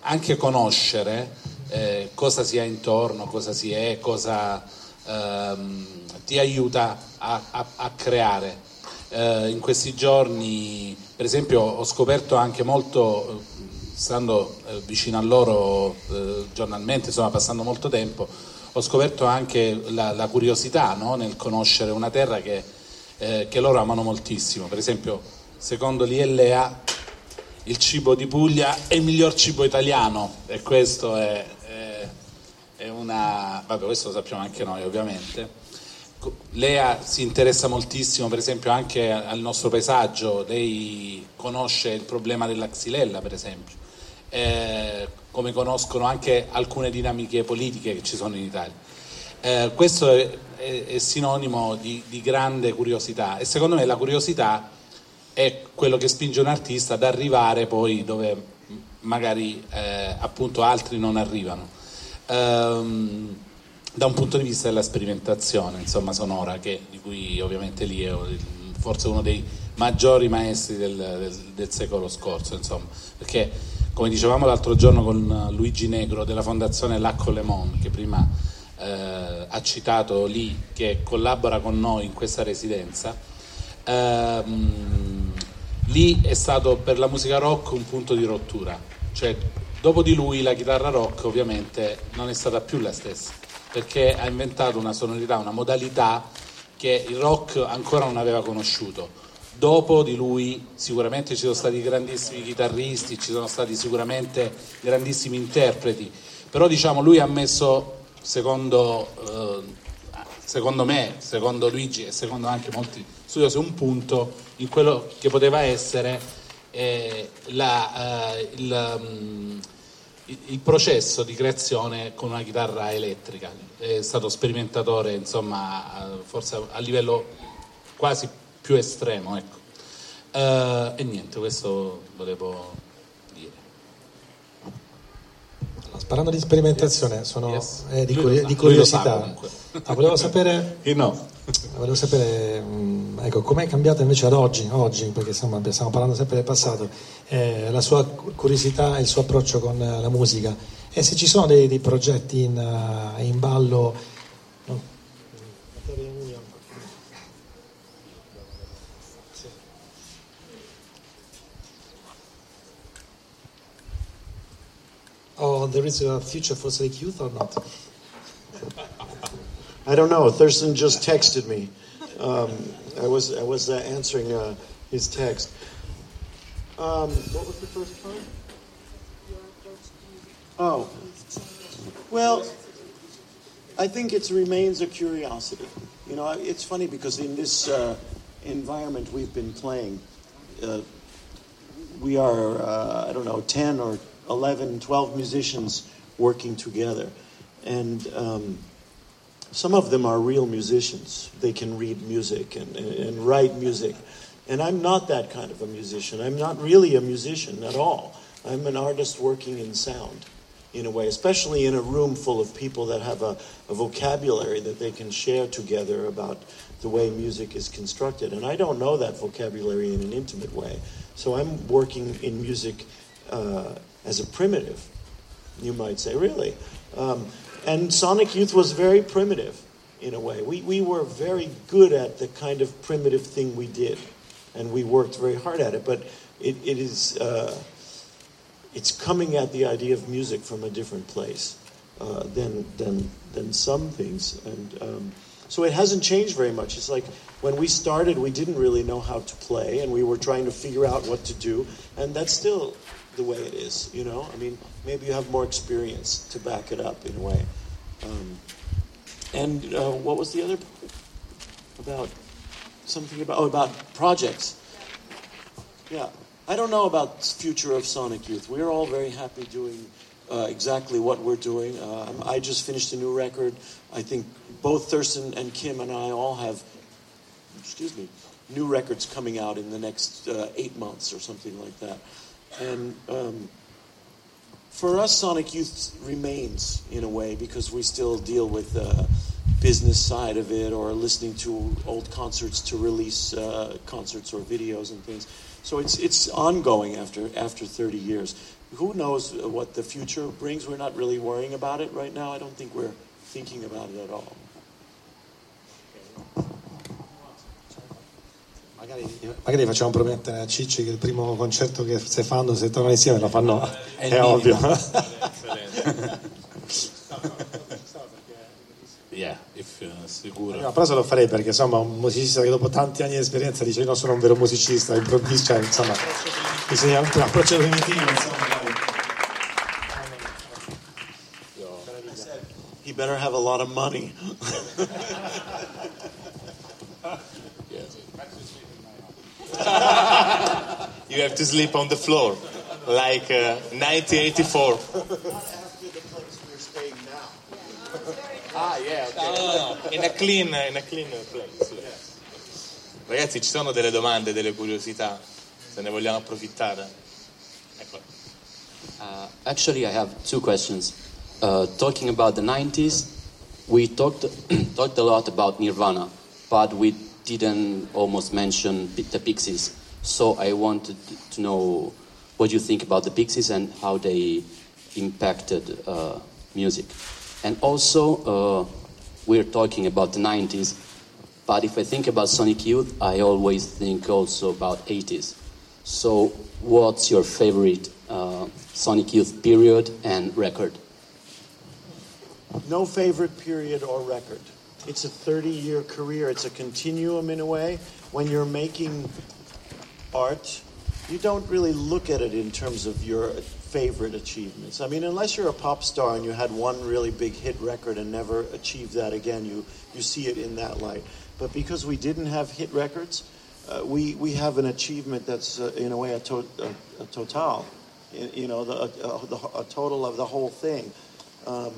anche conoscere eh, cosa si ha intorno, cosa si è, cosa ehm, ti aiuta a, a, a creare. Eh, in questi giorni, per esempio, ho scoperto anche molto, stando eh, vicino a loro eh, giornalmente, insomma, passando molto tempo, ho scoperto anche la, la curiosità no? nel conoscere una terra che, eh, che, loro amano moltissimo. Per esempio, secondo l'ILEA, il cibo di Puglia è il miglior cibo italiano e questo è, è, è una... vabbè, questo lo sappiamo anche noi ovviamente. Lea si interessa moltissimo per esempio anche al nostro paesaggio, lei conosce il problema della xylella per esempio, eh, come conoscono anche alcune dinamiche politiche che ci sono in Italia. Eh, questo è, è, è sinonimo di, di, grande curiosità e secondo me la curiosità è quello che spinge un artista ad arrivare poi dove magari eh, appunto altri non arrivano. Um, da un punto di vista della sperimentazione insomma, sonora, che, di cui ovviamente lì è forse uno dei maggiori maestri del, del, del secolo scorso, insomma, perché come dicevamo l'altro giorno con Luigi Negro della Fondazione Lacco Lemon, che prima eh, ha citato lì, che collabora con noi in questa residenza, ehm, lì è stato per la musica rock un punto di rottura, cioè dopo di lui la chitarra rock ovviamente non è stata più la stessa, perché ha inventato una sonorità, una modalità che il rock ancora non aveva conosciuto. Dopo di lui sicuramente ci sono stati grandissimi chitarristi, ci sono stati sicuramente grandissimi interpreti, però diciamo lui ha messo, secondo, eh, secondo me, secondo Luigi e secondo anche molti studiosi, un punto in quello che poteva essere eh, la, eh, il, um, il, processo di creazione con una chitarra elettrica. È stato sperimentatore, insomma, forse a livello quasi più estremo. Ecco. Uh, e niente, questo volevo dire. Parlando di sperimentazione, sono yes. eh, di, curio- di, curiosità. Ah, volevo sapere, no. volevo sapere mm, ecco, com'è cambiata invece ad oggi, oggi perché insomma, stiamo parlando sempre del passato, eh, la sua curiosità e il suo approccio con la musica e se ci sono dei, dei progetti in, uh, in ballo Oh, there is a future for Sonic Youth or not? I don't know. Thurston just texted me. Um, I was I was uh, answering uh, his text. Um, what was the first part? Oh, well, I think it remains a curiosity. You know, it's funny because in this uh, environment we've been playing, uh, we are uh, I don't know ten or 11, 12 musicians working together. And um, some of them are real musicians. They can read music and, and write music. And I'm not that kind of a musician. I'm not really a musician at all. I'm an artist working in sound, in a way, especially in a room full of people that have a, a vocabulary that they can share together about the way music is constructed. And I don't know that vocabulary in an intimate way. So I'm working in music uh, as a primitive, you might say, really. Um, and Sonic Youth was very primitive in a way. We, we were very good at the kind of primitive thing we did, and we worked very hard at it, but it, it is, uh, it's coming at the idea of music from a different place uh, than, than, than some things. And um, so it hasn't changed very much. It's like when we started, we didn't really know how to play, and we were trying to figure out what to do, and that's still the way it is, you know? I mean, maybe you have more experience to back it up in a way. Um, and uh, what was the other? About something about, oh, about projects. Yeah. I don't know about future of Sonic Youth. We're all very happy doing uh, exactly what we're doing. Uh, I just finished a new record. I think both Thurston and Kim and I all have, excuse me, new records coming out in the next uh, eight months or something like that. And um, for us, Sonic Youth remains in a way because we still deal with the business side of it or listening to old concerts to release uh, concerts or videos and things. So it's it's ongoing after after 30 years. Who knows what the future brings? We're not really worrying about it right now. I don't think we're thinking about it at all. Magari, magari, facciamo promettere a Cicci che il primo concerto che se fanno, se tornano insieme, lo fanno, è, è ovvio. yeah, if, uh, sicuro. No, però se lo farei perché insomma un musicista che dopo tanti anni di esperienza dice no sono un vero musicista, improvvisa, cioè insomma bisogna un approccio primitivo insomma. He better have a lot of money. you have to sleep on the floor, like uh, 1984. Ah, yeah, okay. no, no, no. In a clean, in a clean place. Ragazzi, ci sono delle domande, delle curiosità, se ne vogliamo approfittare. Ecco. Uh, actually, I have two questions. Uh, talking about the 90s, we talked talked a lot about Nirvana, but we didn't almost mention the Pixies. So I wanted to know what you think about the Pixies and how they impacted uh, music. And also, uh, we're talking about the 90s, but if I think about Sonic Youth, I always think also about 80s. So, what's your favorite uh, Sonic Youth period and record? No favorite period or record. It's a 30 year career, it's a continuum in a way. When you're making art, you don't really look at it in terms of your favorite achievements. I mean, unless you're a pop star and you had one really big hit record and never achieved that again, you, you see it in that light. But because we didn't have hit records, uh, we, we have an achievement that's, uh, in a way, a, to, a, a total, you know, the, a, a, total of the whole thing. Um,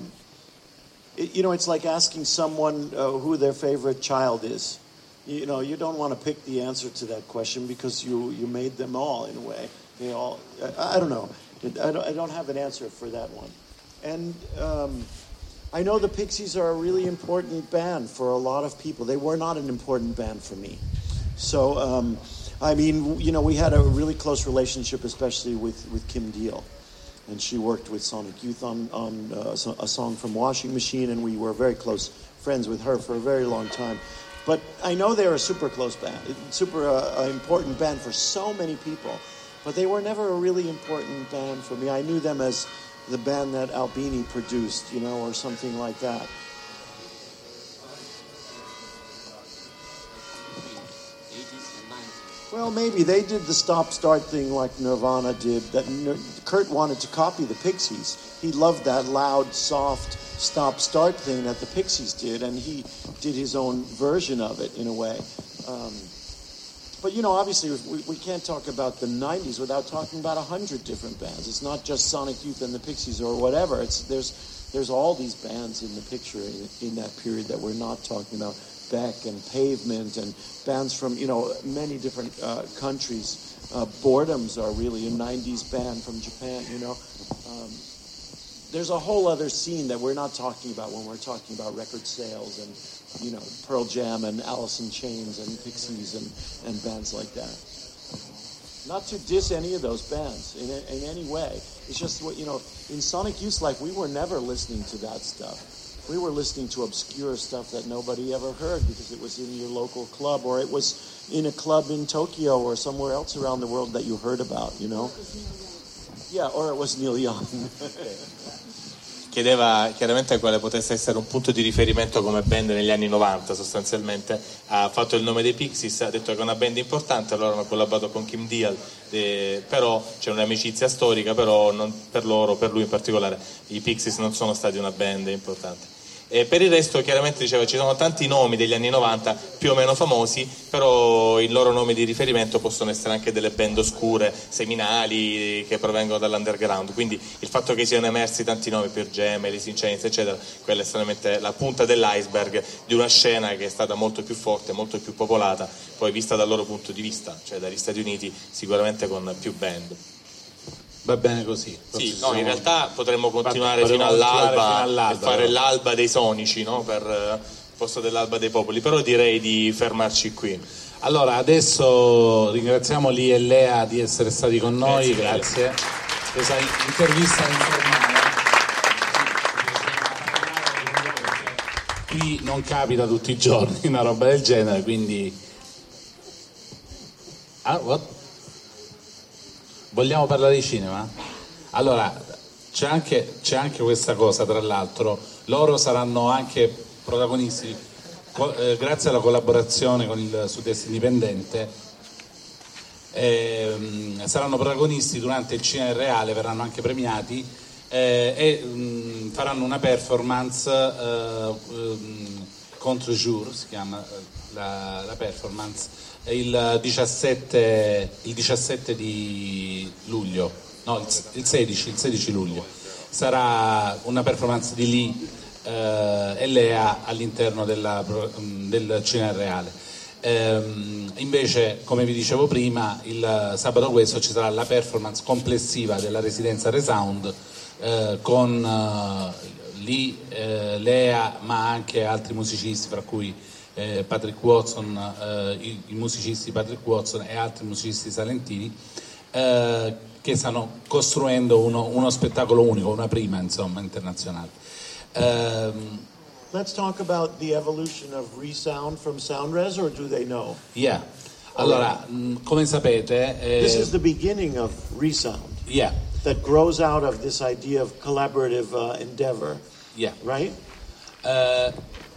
it, you know, it's like asking someone uh, who their favorite child is. You know, you don't want to pick the answer to that question because you, you made them all in a way. They all, I, I don't know. I don't, I don't, have an answer for that one. And um, I know the Pixies are a really important band for a lot of people. They were not an important band for me. So, um, I mean, you know, we had a really close relationship, especially with, with Kim Deal and she worked with Sonic Youth on, on uh, a song from Washing Machine, and we were very close friends with her for a very long time. But I know they're a super close band, super uh, important band for so many people, but they were never a really important band for me. I knew them as the band that Albini produced, you know, or something like that. Well, maybe they did the stop-start thing like Nirvana did. That Kurt wanted to copy the Pixies. He loved that loud, soft stop-start thing that the Pixies did, and he did his own version of it in a way. Um, but you know, obviously, we, we can't talk about the '90s without talking about a hundred different bands. It's not just Sonic Youth and the Pixies or whatever. It's there's there's all these bands in the picture in, in that period that we're not talking about. Beck and Pavement and bands from you know many different uh, countries. Uh, Boredoms are really a '90s band from Japan. You know, um, there's a whole other scene that we're not talking about when we're talking about record sales and you know Pearl Jam and Alice in Chains and Pixies and, and bands like that. Not to diss any of those bands in, in any way. It's just what you know in Sonic Youth Life we were never listening to that stuff we were listening to obscure stuff that nobody ever heard because it was in your local club or it was in a club in Tokyo or somewhere else around the world that you heard about, you know? Yeah, or it was Neil Young. Chiedeva chiaramente quale potesse essere un punto di riferimento come band negli anni 90 sostanzialmente, ha fatto il nome dei Pixies, ha detto che è una band importante, allora hanno collaborato con Kim Deal, eh, però c'è un'amicizia storica, però per loro, per lui in particolare, i Pixies non sono stati una band importante. E per il resto chiaramente diceva ci sono tanti nomi degli anni 90 più o meno famosi, però i loro nomi di riferimento possono essere anche delle band oscure, seminali, che provengono dall'underground. Quindi il fatto che siano emersi tanti nomi, per Gem, Alice in Chains, eccetera, quella è solamente la punta dell'iceberg di una scena che è stata molto più forte, molto più popolata, poi vista dal loro punto di vista, cioè dagli Stati Uniti, sicuramente con più band. Va bene così. Sì, no, in realtà potremmo continuare, fino, all'alba fino, all'alba e fare l'alba dei sonici, no? Per il eh, posto dell'alba dei popoli, però direi di fermarci qui. Allora, adesso ringraziamo Lee e Lea di essere stati con noi, grazie. grazie. Questa intervista informale. Qui non capita tutti i giorni una roba del genere, quindi... Ah, what? Vogliamo parlare di cinema? Allora, c'è anche, c'è anche questa cosa, tra l'altro, loro saranno anche protagonisti, eh, grazie alla collaborazione con il Sud-Est Indipendente, eh, saranno protagonisti durante il cinema reale, verranno anche premiati eh, e mh, mm, faranno una performance eh, um, contre jour, si chiama eh, la, la performance, il 17, il 17 di luglio, no, il, il, 16, il 16 luglio. Sarà una performance di Lee eh, e Lea all'interno della, del cinema reale. Eh, invece, come vi dicevo prima, il sabato questo ci sarà la performance complessiva della residenza Resound eh, con eh, Lee, eh, Lea, ma anche altri musicisti, fra cui eh, Patrick Watson, eh, i, i, musicisti Patrick Watson e altri musicisti salentini eh, che stanno costruendo uno, uno, spettacolo unico, una prima insomma internazionale. Um, Let's talk about the evolution of Resound from Soundres, or do they know? Yeah. Allora, mh, come sapete, eh, This is the beginning of Resound yeah, that grows out of this idea of collaborative uh, endeavor, yeah. right? Eh,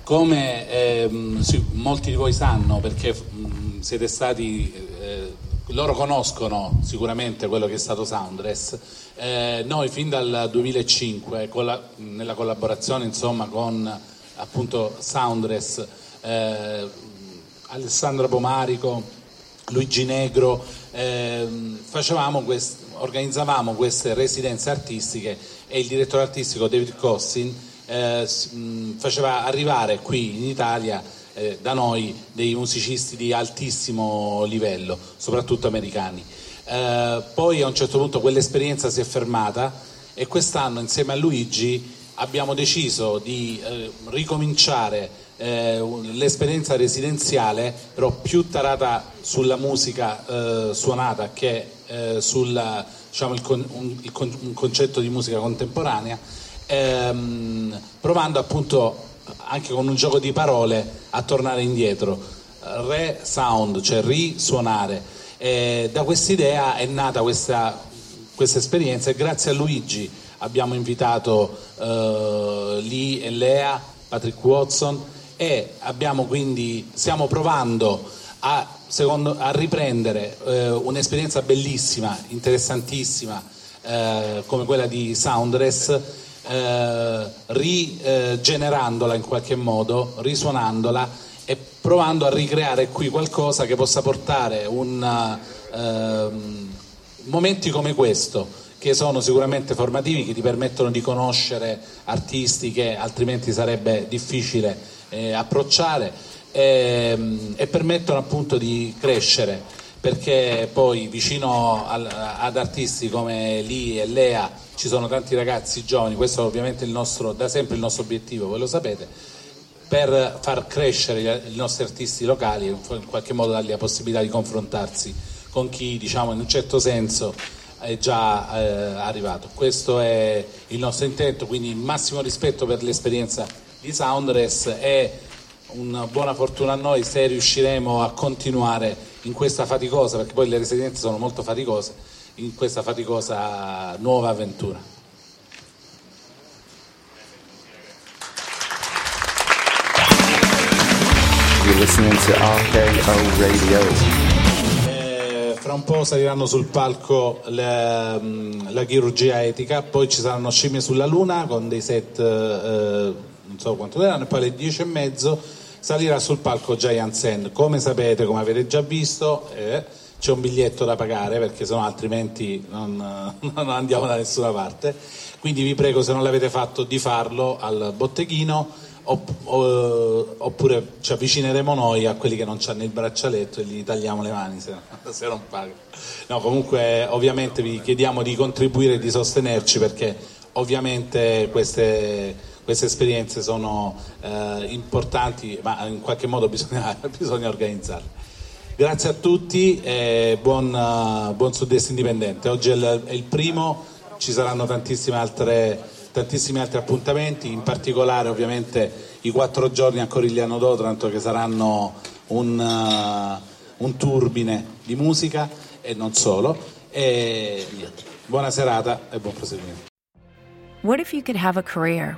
come ehm, sì, molti di voi sanno, perché mh, siete stati, eh, loro conoscono sicuramente quello che è stato Soundress, eh, noi fin dal 2005, con la- nella collaborazione insomma, con appunto Soundress, eh, Alessandro Pomarico, Luigi Negro, ehm, facevamo quest- organizzavamo queste residenze artistiche e il direttore artistico David Cossin eh, faceva arrivare qui in Italia eh, da noi dei musicisti di altissimo livello, soprattutto americani. Eh, poi a un certo punto quell'esperienza si è fermata e quest'anno insieme a Luigi abbiamo deciso di eh, ricominciare eh, l'esperienza residenziale, però più tarata sulla musica eh, suonata che sul diciamo, il con- un, il con- un concetto di musica contemporanea, ehm, provando appunto anche con un gioco di parole a tornare indietro. Re sound, cioè risuonare. E da quest'idea è nata questa, questa esperienza e grazie a Luigi abbiamo invitato eh, Lee e Lea, Patrick Watson e abbiamo quindi, stiamo provando a, secondo- a riprendere eh, un'esperienza bellissima, interessantissima eh, come quella di Soundress, eh, rigenerandola in qualche modo, risuonandola e provando a ricreare qui qualcosa che possa portare un, ehm, momenti come questo che sono sicuramente formativi, che ti permettono di conoscere artisti che altrimenti sarebbe difficile eh, approcciare ehm, e permettono appunto di crescere perché poi vicino al- ad artisti come Lee e Lea ci sono tanti ragazzi giovani, questo è ovviamente nostro, da sempre il nostro obiettivo, voi lo sapete, per far crescere i nostri artisti locali e in qualche modo dargli la possibilità di confrontarsi con chi diciamo in un certo senso è già eh, arrivato. Questo è il nostro intento, quindi massimo rispetto per l'esperienza di Soundress e una buona fortuna a noi se riusciremo a continuare in questa faticosa, perché poi le residenze sono molto faticose, in questa faticosa nuova avventura. Eh, fra un po' saliranno sul palco le- mm, la chirurgia etica, poi ci saranno scimmie sulla luna con dei set, eh, non so quanto dureranno, e poi alle 10 e mezzo salirà sul palco Giant Sand. Come sapete, come avete già visto, eh, c'è un biglietto da pagare perché sennò altrimenti non, non andiamo da nessuna parte. Quindi vi prego, se non l'avete fatto, di farlo al botteghino o- oppure ci avvicineremo noi a quelli che non hanno il braccialetto e gli tagliamo le mani se, se non pagano. No, comunque ovviamente vi chiediamo di contribuire e di sostenerci perché ovviamente queste, queste esperienze sono eh, importanti ma in qualche modo bisogna, bisogna organizzarle. Grazie a tutti e buon, eh, buon Sud-Est Indipendente. Oggi è il, è il primo, ci saranno altre, tantissimi altri appuntamenti, in particolare ovviamente i quattro giorni a Corigliano d'Otranto che saranno un, eh, un turbine di musica e non solo. E. Buona serata e buon proseguimento. What if you could have a career